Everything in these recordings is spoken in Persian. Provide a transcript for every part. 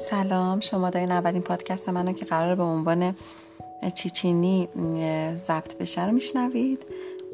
سلام. شما دارین اولین پادکست منو که قرار به عنوان چیچینی ضبط بشه رو میشنوید.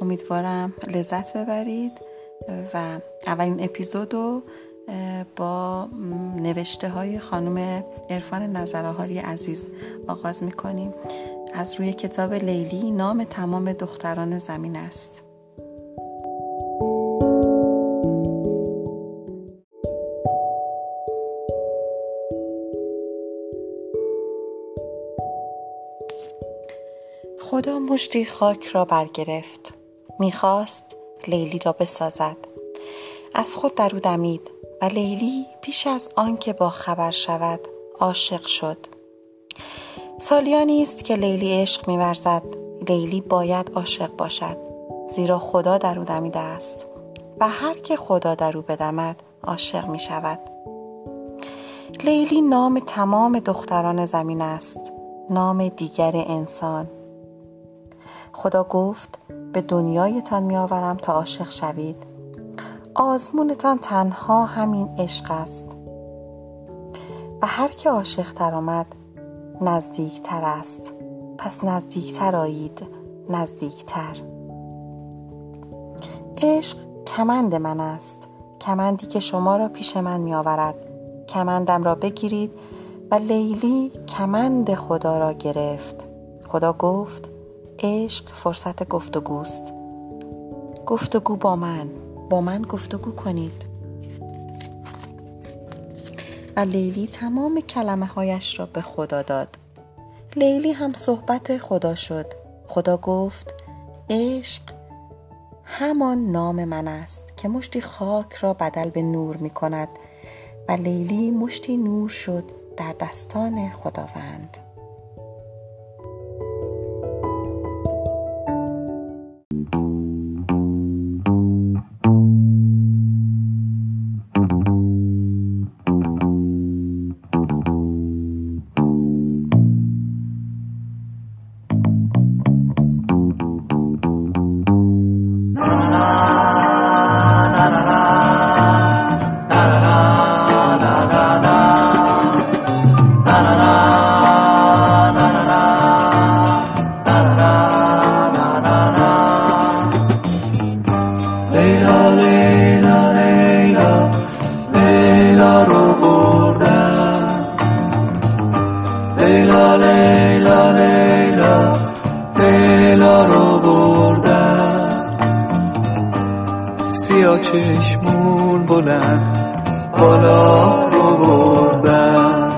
امیدوارم لذت ببرید و اولین اپیزود رو با نوشته های خانم عرفان نظرهاری عزیز آغاز می‌کنیم. از روی کتاب لیلی نام تمام دختران زمین است. خدا مشتی خاک را برگرفت. می‌خواست لیلی را بسازد. از خود در او دمید و لیلی پیش از آنکه با خبر شود عاشق شد. سالیانی است که لیلی عشق میورزد. لیلی باید عاشق باشد. زیرا خدا در او دمیده است و هر که خدا در او بدمد عاشق می شود لیلی نام تمام دختران زمین است. نام دیگر انسان. خدا گفت به دنیایتان می آورم تا عاشق شوید. آزمونتان تنها همین عشق است. و هر که عاشق تر آمد نزدیکتر است. پس نزدیکتر آیید نزدیکتر. عشق کمند من است. کمندی که شما را پیش من می آورد کمندم را بگیرید و لیلی کمند خدا را گرفت. خدا گفت عشق فرصت گفتگوست. گفتگو با من. با من گفتگو کنید. و لیلی تمام کلمه هایش را به خدا داد. لیلی هم صحبت خدا شد. خدا گفت عشق همان نام من است که مشتی خاک را بدل به نور می کند و لیلی مشتی نور شد در دستان خداوند. سیا چشمون بلند بالا رو بردن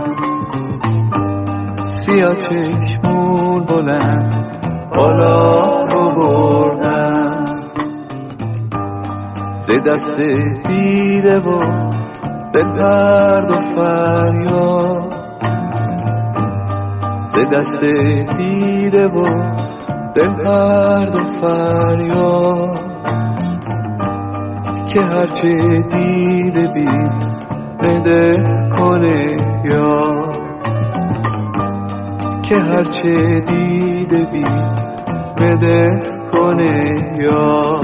سیا چشمون بلند بالا رو بردن ز دست دیده و به درد و فریاد. ز دست دیده و دل درد و فریاد که هرچه دیده بی بده کنه یا که هرچه دیده بی بده کنه یا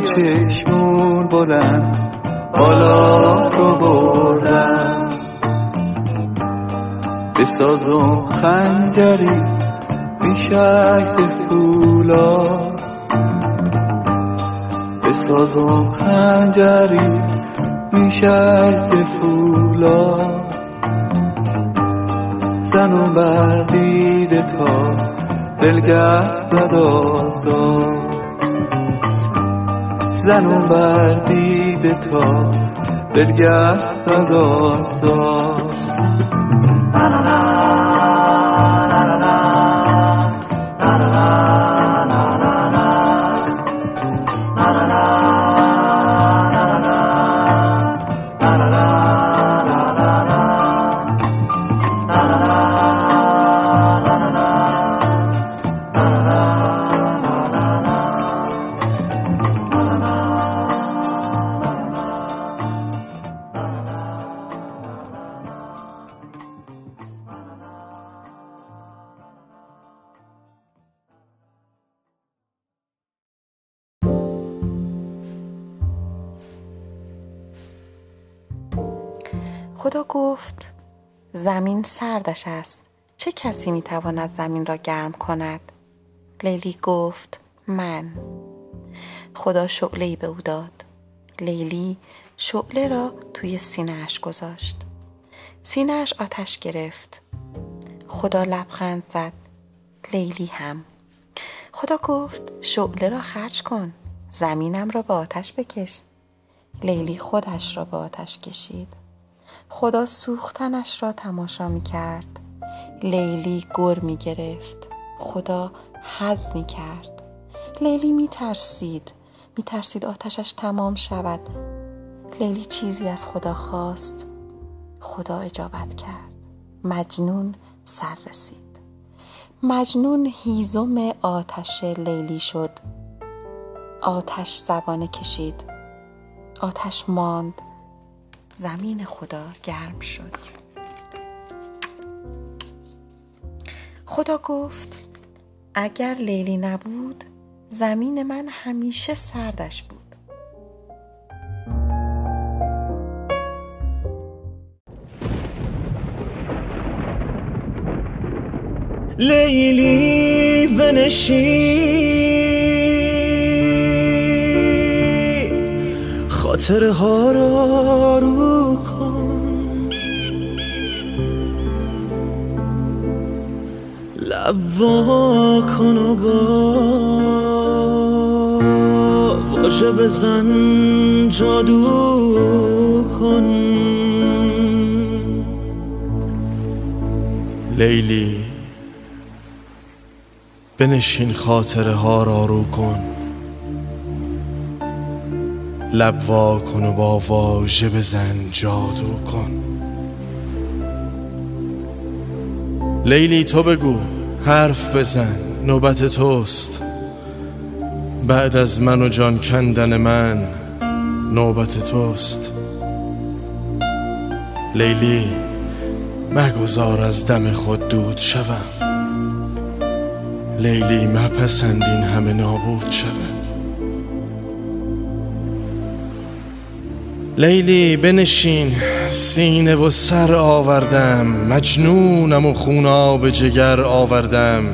چشمون بلند بالا رو بردن. بسازم خنجری بیشک فولا. بسازم خنجری میشک فولا. زنم بر دیده تا دلگه زد زن و مردید تا دلگه فدا ساز. سردش است. چه کسی می تواند زمین را گرم کند؟ لیلی گفت من. خدا شعله ای به او داد. لیلی شعله را توی سینهاش گذاشت. سینهاش آتش گرفت. خدا لبخند زد. لیلی هم. خدا گفت شعله را خرج کن. زمینم را به آتش بکش. لیلی خودش را به آتش کشید. خدا سوختنش را تماشا می کرد لیلی گر می گرفت خدا حز می کرد لیلی می ترسید می ترسید آتشش تمام شود. لیلی چیزی از خدا خواست. خدا اجابت کرد. مجنون سر رسید. مجنون هیزم آتش لیلی شد. آتش زبانه کشید. آتش ماند. زمین خدا گرم شد. خدا گفت اگر لیلی نبود زمین من همیشه سردش بود. لیلی بنشین. خاطره ها رو کن. لب کن و با واژه بزن جادو کن. لیلی بنشین خاطره ها را رو کن. لب کن و با واژه بزن جادو کن. لیلی تو بگو حرف بزن نوبت توست. بعد از من و جان کندن من نوبت توست. لیلی مگذار از دم خود دود شوم. لیلی مپسندین همه نابود شوم. لیلی بنشین. سینه و سر آوردم. مجنونم و خونا به جگر آوردم.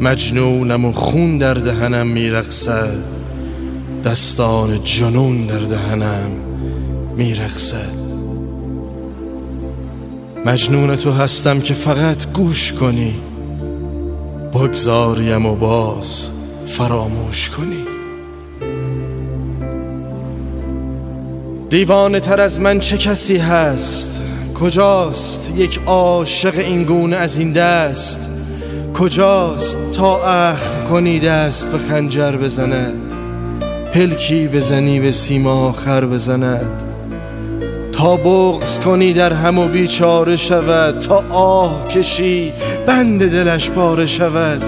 مجنونم و خون در دهنم میرقصد. دستان جنون در دهنم میرقصد. مجنون تو هستم که فقط گوش کنی. بگذاریم و باز فراموش کنی. دیوانه تر از من چه کسی هست؟ کجاست یک عاشق این گونه از این دست؟ کجاست تا اخم کنی دست به خنجر بزند پلکی بزنی به سیما خر بزند تا بغز کنی در هم و بیچاره شود؟ تا آه کشی بند دلش پاره شود؟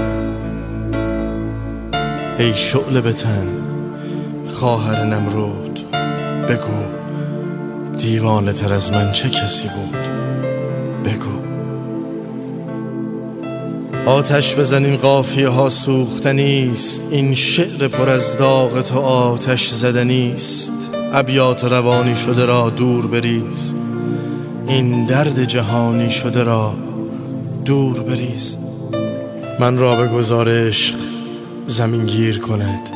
ای شعله بتن خواهر نمرود بگو. دیوانه تر از من چه کسی بود؟ بگو. آتش بزنین قافیه ها سوختنیست این شعر پر از داغ تو آتش زدنیست ابیات روانی شده را دور بریز. این درد جهانی شده را دور بریز. من را به گزارش زمین گیر کند.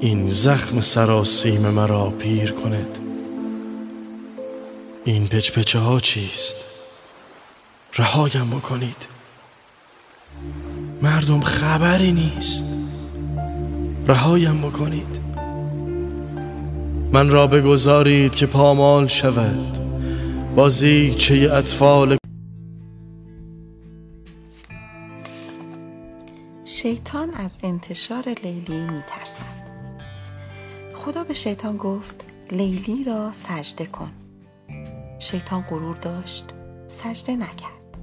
این زخم سراسیم مرا پیر کند. این پچ پچه ها چیست؟ رهایم بکنید. مردم خبری نیست. رهایم بکنید. من را بگذارید که پامال شود. بازی چه اطفال شیطان از انتشار لیلی می ترسد خدا به شیطان گفت لیلی را سجده کن. شیطان غرور داشت. سجده نکرد.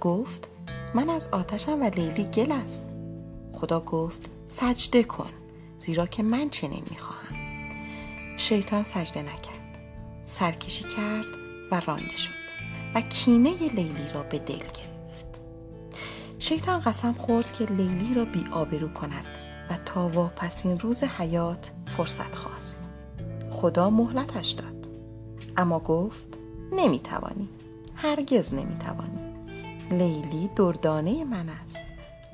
گفت من از آتشم و لیلی گل است. خدا گفت سجده کن زیرا که من چنین می‌خواهم. شیطان سجده نکرد. سرکشی کرد و رانده شد و کینه لیلی را به دل گرفت. شیطان قسم خورد که لیلی را بی آبرو کند و تا واپسین روز حیات فرصت خواست. خدا مهلتش داد. اما گفت نمی‌توانی. هرگز نمی‌توانی. لیلی دردانه من است.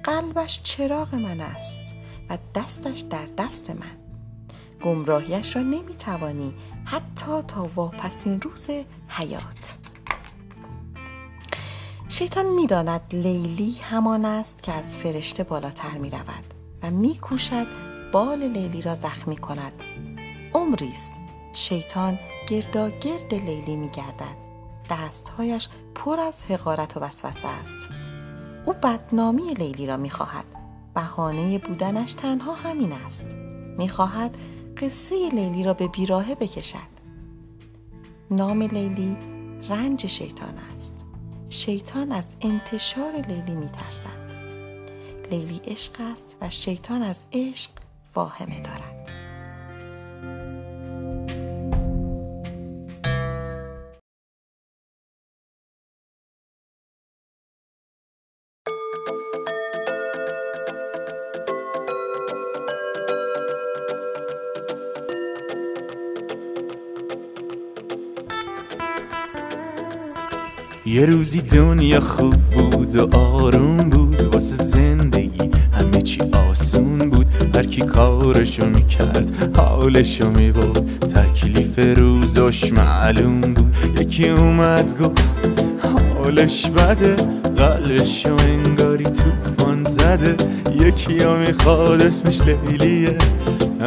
قلبش چراغ من است و دستش در دست من. گمراهیش را نمی‌توانی حتی تا واپسین روز حیات. شیطان می‌داند لیلی همان است که از فرشته بالاتر می رود و میکوشد بال لیلی را زخمی کند. عمری است شیطان گرداگرد لیلی می گردد دستهایش پر از حقارت و وسوسه است. او بدنامی لیلی را می‌خواهد. بهانه بودنش تنها همین است. می‌خواهد قصه لیلی را به بیراهه بکشد. نام لیلی رنج شیطان است. شیطان از انتشار لیلی میترسد. لیلی عشق است و شیطان از عشق واهمه دارد. یه روزی دنیا خوب بود و آروم بود. واسه زندگی همه چی آسون بود. هر کی کارشو می‌کرد حالشو میبود تکلیف روزش معلوم بود. یکی اومد گفت حالش بده. قلبشو انگاری توفان زده. یکی ها می‌خواد اسمش لیلیه.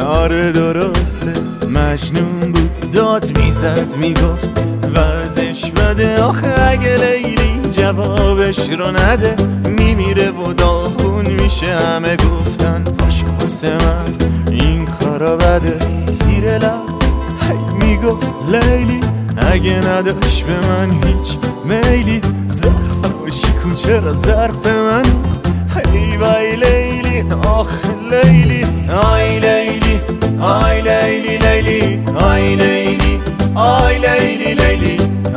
آره درسته مجنون بود. داد می‌زد می‌گفت وزش بده. آخه اگه لیلی جوابش رو نده میمیره و داخون میشه همه گفتن. باش واسه مرد این کارا بده. زیر لب هی می‌گفت لیلی اگه نداشت به من هیچ میلی. ظرفم شکون چرا ظرف من؟ هی وای لیلی آخ لیلی. آی لیلی آی لیلی لیلی. آی لیلی آی لیلی.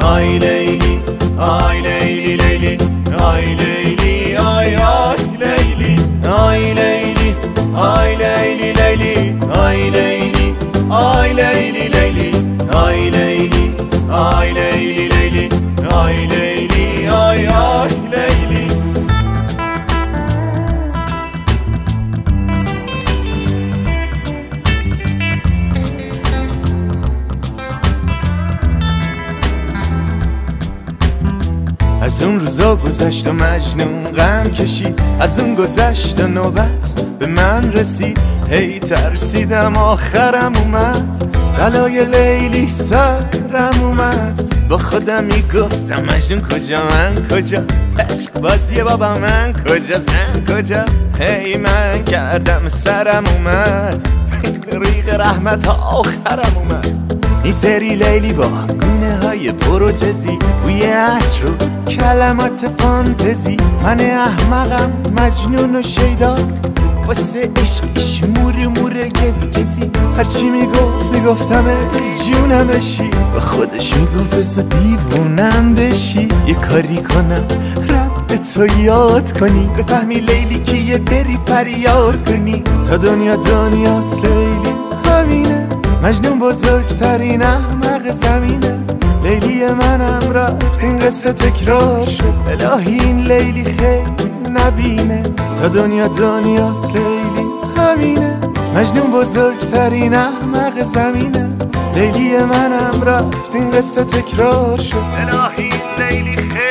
لیلی آی لیلی آی لیلی لیلی آی لیلی آی آی لیلی آی لیلی آی لیلی لیلی آی لیلی آی لیلی لیلی آی لیلی آی لیلی لیلی آی لیلی آی از اون روزا گذشت و مجنون غم کشید. از اون گذشت و نوبت به من رسید. هی ترسیدم آخرم اومد. بلای لیلی سرم اومد. با خودم می‌گفتم مجنون کجا من کجا؟ عشق بازی بابا من کجا؟ زن کجا؟ هی من کردم سرم اومد. ریق رحمت آخرم اومد. این سری لیلی با گونه های پروتزی بوی عطر و کلمات فانتزی من احمقم مجنون و شیدا واسه عشقش مور مور گز گزی هرچی می‌گفت می‌گفتم جونم بشی با خودش می‌گفت بسا دیوونم بشی. یه کاری کنم رب تو یاد کنی. بفهمی لیلی کیه بری فریاد کنی. تا دنیا دنیاست لیلی همینه. مجنون بزرگترین احمق زمینه. لیلی منم رفت این قصه تکرار شد. الهی این لیلی خیلی نبینه. تا دنیا دنیاست لیلی همینه. مجنون بزرگترین احمق زمینه. لیلی منم رفت این قصه تکرار شد. الهی لیلی خیر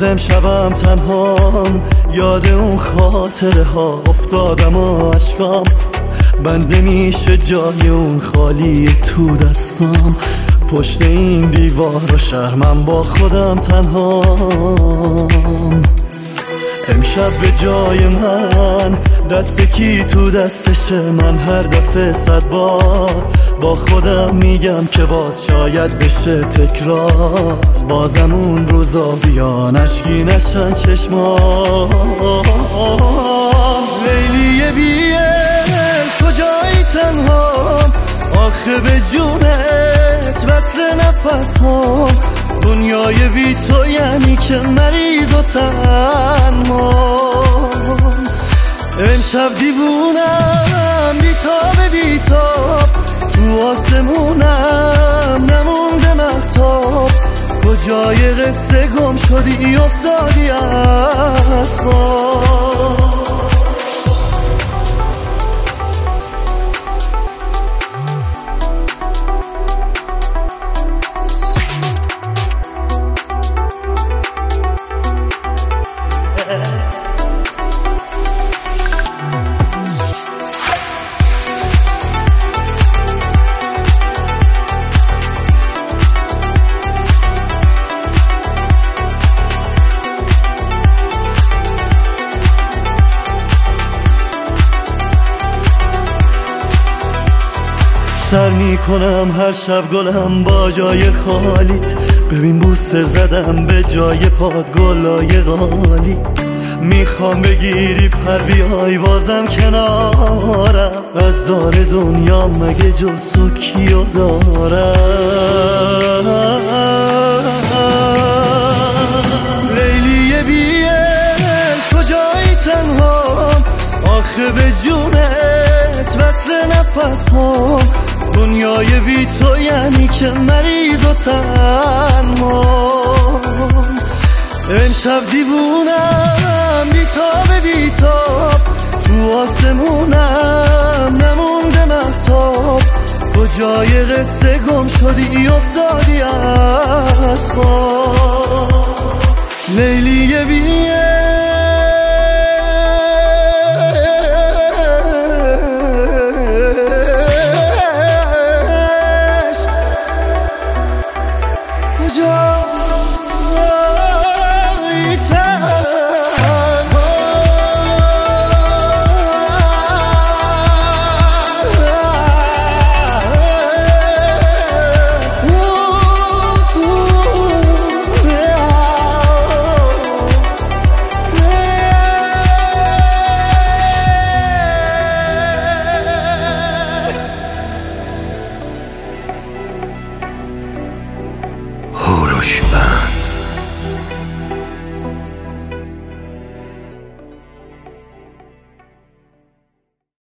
بازم شبم تنها یاد اون خاطره ها افتادم و عشقام بنده میشه جای اون خالی تو دستام. پشت این دیوار و شهر با خودم تنها امشب به جای من دست کی تو دستشه من؟ هر دفعه صد بار. با خودم میگم که باز شاید بشه تکرار. بازم اون روزا بیان اشکی نشن چشما لیلی بیش کجایی تنها؟ آخه به جونت وصل نفس هم دنیای بی تو یعنی که مریض و تنها امشب دیوونم بیتاب بیتاب تو آسمونم نمونده محتاب کجای قصه گم شدی افتادی از خواب سر می‌کنم هر شب گلم با جای خالیت. ببین بوسه زدم به جای پاد گلای غالی. می‌خوام بگیری پر بیای بازم کنارم. از دار دنیا مگه جسو کیو دارم؟ لیلی بیش کجایی تنها؟ آخه به جونت وصل نفس هم دنیای بی تو یعنی که مریض و تنها امشب دیوونم بیتاب بیتاب تو آسمونم نمونده محتاب کجای قصه گم شدی افتادی از خواب لیلی بیه